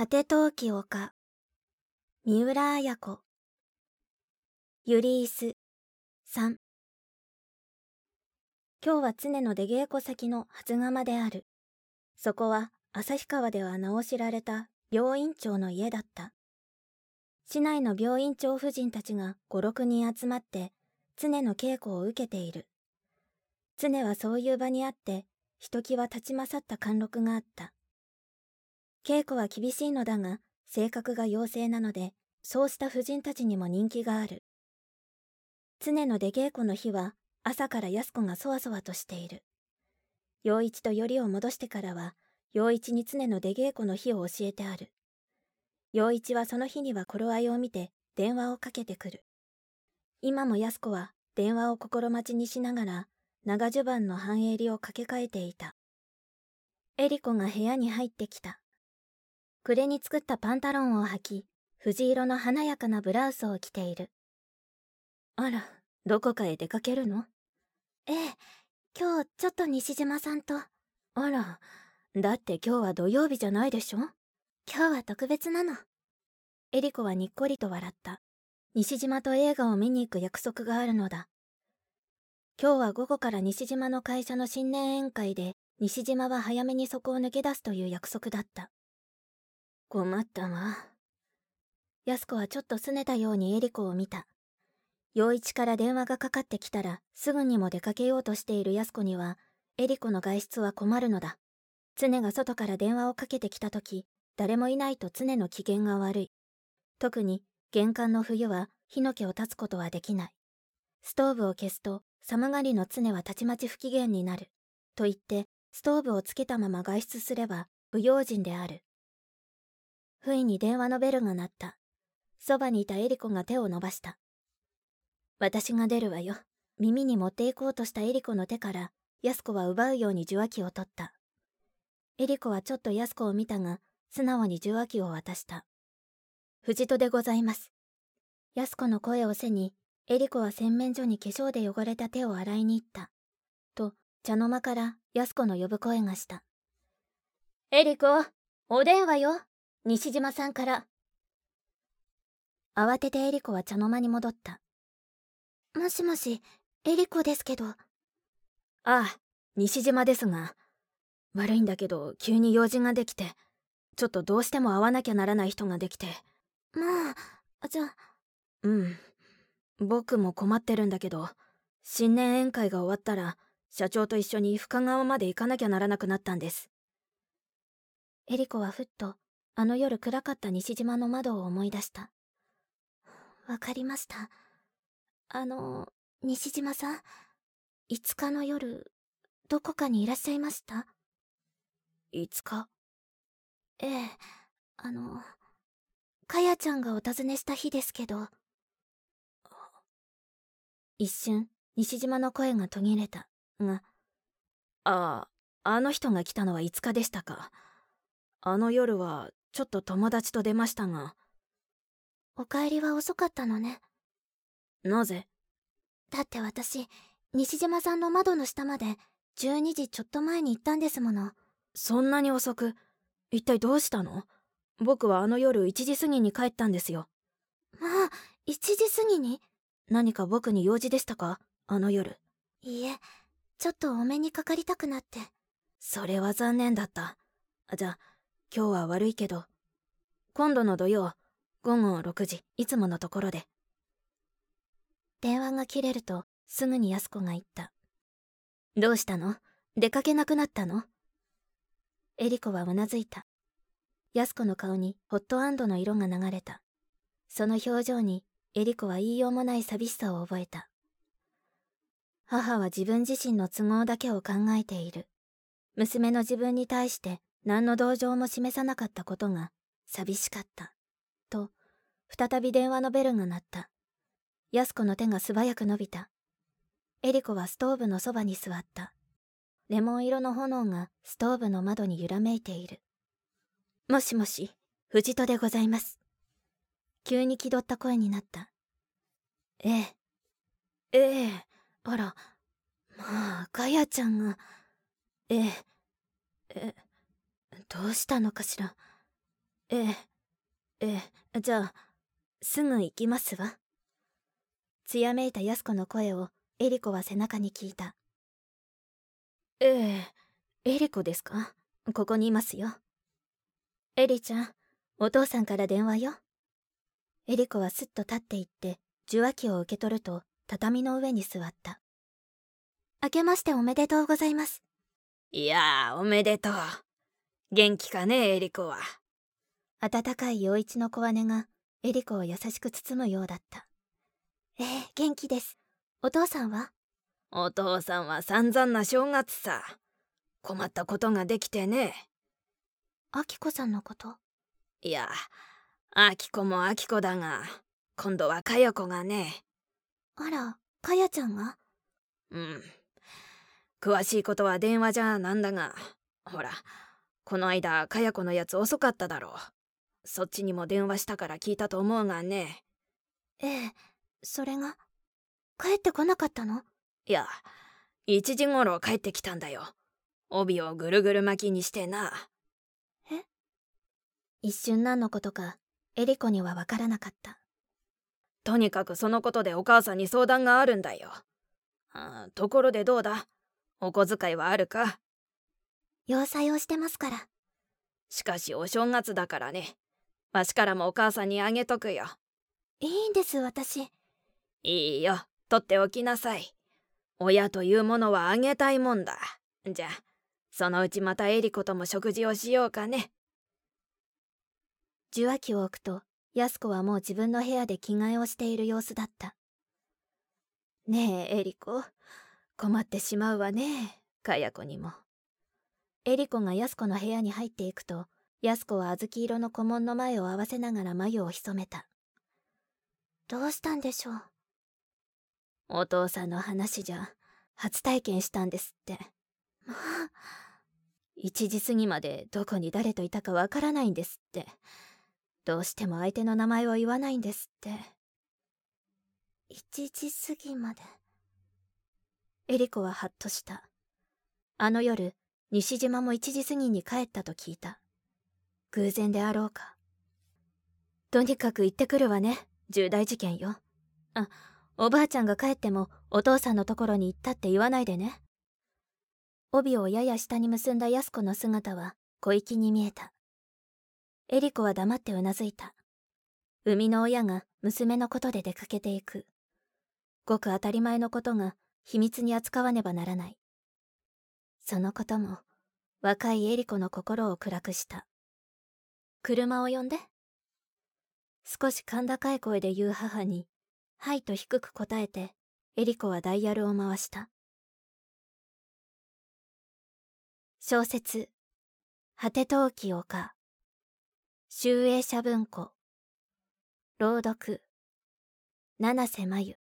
果て陶器丘三浦綾子。ユリース3今日は常の出稽古先の初釜である。そこは旭川では名を知られた病院長の家だった。市内の病院長夫人たちが56人集まって常の稽古を受けている。常はそういう場にあってひときわ立ち勝った貫禄があった。稽古は厳しいのだが、性格が陽性なので、そうした婦人たちにも人気がある。常の出稽古の日は、朝から安子がそわそわとしている。陽一とよりを戻してからは、陽一に常の出稽古の日を教えてある。陽一はその日には頃合いを見て、電話をかけてくる。今も安子は、電話を心待ちにしながら、長襦袢の半襟を掛け替えていた。エリコが部屋に入ってきた。暮れに作ったパンタロンを履き、藤色の華やかなブラウスを着ている。あら、どこかへ出かけるの？ええ、今日ちょっと西島さんと。あら、だって今日は土曜日じゃないでしょ？今日は特別なの。エリコはにっこりと笑った。西島と映画を見に行く約束があるのだ。今日は午後から西島の会社の新年宴会で、西島は早めにそこを抜け出すという約束だった。困ったわ。安子はちょっと拗ねたようにエリコを見た。陽一から電話がかかってきたら、すぐにも出かけようとしている安子には、エリコの外出は困るのだ。常が外から電話をかけてきた時、誰もいないと常の機嫌が悪い。特に、玄関の冬は火の気を断つことはできない。ストーブを消すと、寒がりの常はたちまち不機嫌になる。と言って、ストーブをつけたまま外出すれば、不用心である。不意に電話のベルが鳴った。そばにいたエリコが手を伸ばした。私が出るわよ。耳に持っていこうとしたエリコの手から、安子は奪うように受話器を取った。エリコはちょっと安子を見たが、素直に受話器を渡した。藤戸でございます。安子の声を背に、エリコは洗面所に化粧で汚れた手を洗いに行った。と、茶の間から安子の呼ぶ声がした。エリコ、お電話よ。西島さんから。慌ててエリコは茶の間に戻った。もしもし、エリコですけど。ああ、西島ですが。悪いんだけど、急に用事ができて、ちょっとどうしても会わなきゃならない人ができて。まあ、じゃあ。うん。僕も困ってるんだけど、新年宴会が終わったら、社長と一緒に深川まで行かなきゃならなくなったんです。エリコはふっとあの夜暗かった西島の窓を思い出した。わかりました。あの、西島さん、5日の夜、どこかにいらっしゃいました ?5 日ええ、あの、かやちゃんがお尋ねした日ですけど。一瞬、西島の声が途切れた。が、ああ、あの人が来たのは5日でしたか？あの夜はちょっと友達と出ましたが。お帰りは遅かったのね。なぜ？だって私、西島さんの窓の下まで12時ちょっと前に行ったんですもの。そんなに遅く？一体どうしたの？僕はあの夜1時過ぎに帰ったんですよ。まあ、1時過ぎに？何か僕に用事でしたか？あの夜。いいえ、ちょっとお目にかかりたくなって。それは残念だった。じゃあ、今日は悪いけど、今度の土曜、午後6時、いつものところで。電話が切れると、すぐに安子が言った。どうしたの？出かけなくなったの？エリコはうなずいた。安子の顔にホットアンドの色が流れた。その表情にエリコは言いようもない寂しさを覚えた。母は自分自身の都合だけを考えている。娘の自分に対して何の同情も示さなかったことが寂しかった。と、再び電話のベルが鳴った。安子の手が素早く伸びた。エリコはストーブのそばに座った。レモン色の炎がストーブの窓に揺らめいている。もしもし、藤戸でございます。急に気取った声になった。ええ。ええ。あら、まあ、かやちゃんが、ええ。え、どうしたのかしら？ええ、ええ、じゃあ、すぐ行きますわ。つやめいた安子の声をエリコは背中に聞いた。ええ、エリコですか？ここにいますよ。エリちゃん、お父さんから電話よ。エリコはすっと立って行って、受話器を受け取ると、畳の上に座った。明けましておめでとうございます。いやおめでとう。元気かね、エリコは。温かい陽一の小姉が、エリコを優しく包むようだった。ええ元気です。お父さんは？お父さんは散々な正月さ。困ったことができてね。アキコさんのこと？いや、アキコもアキコだが、今度はカヤ子がね。あら、カヤちゃんが？うん。詳しいことは電話じゃなんだが、ほら、この間、カヤ子のやつ遅かっただろう。そっちにも電話したから聞いたと思うがね。ええ、それが？帰ってこなかったの？いや1時頃帰ってきたんだよ。帯をぐるぐる巻きにしてな。え？一瞬何のことかエリコには分からなかった。とにかくそのことでお母さんに相談があるんだよ。あところでどうだ？お小遣いはあるか？要塞をしてますからしかしお正月だからねわしからもお母さんにあげとくよいいんです私いいよ、取っておきなさい。親というものはあげたいもんだ。じゃあ、そのうちまたエリコとも食事をしようかね。受話器を置くと、安子はもう自分の部屋で着替えをしている様子だった。ねえ、エリコ。困ってしまうわね、かや子にも。エリコが安子の部屋に入っていくと、安子は小豆色の古門の前を合わせながら眉を潜めた。どうしたんでしょう？お父さんの話じゃ初体験したんですって。まあ1時過ぎまでどこに誰といたかわからないんですって。どうしても相手の名前を言わないんですって。1時過ぎまで。エリコはハッとした。あの夜西島も1時過ぎに帰ったと聞いた偶然であろうかとにかく行ってくるわね重大事件よあおばあちゃんが帰ってもお父さんのところに行ったって言わないでね。帯をやや下に結んだ安子の姿は小粋に見えた。エリコは黙ってうなずいた。生みの親が娘のことで出かけていく。ごく当たり前のことが秘密に扱わねばならない。そのことも若いエリコの心を暗くした。車を呼んで。少し甲高い声で言う母にはいと低く答えて、エリコはダイヤルを回した。小説、果て陶器丘、集英社文庫、朗読、七瀬真由。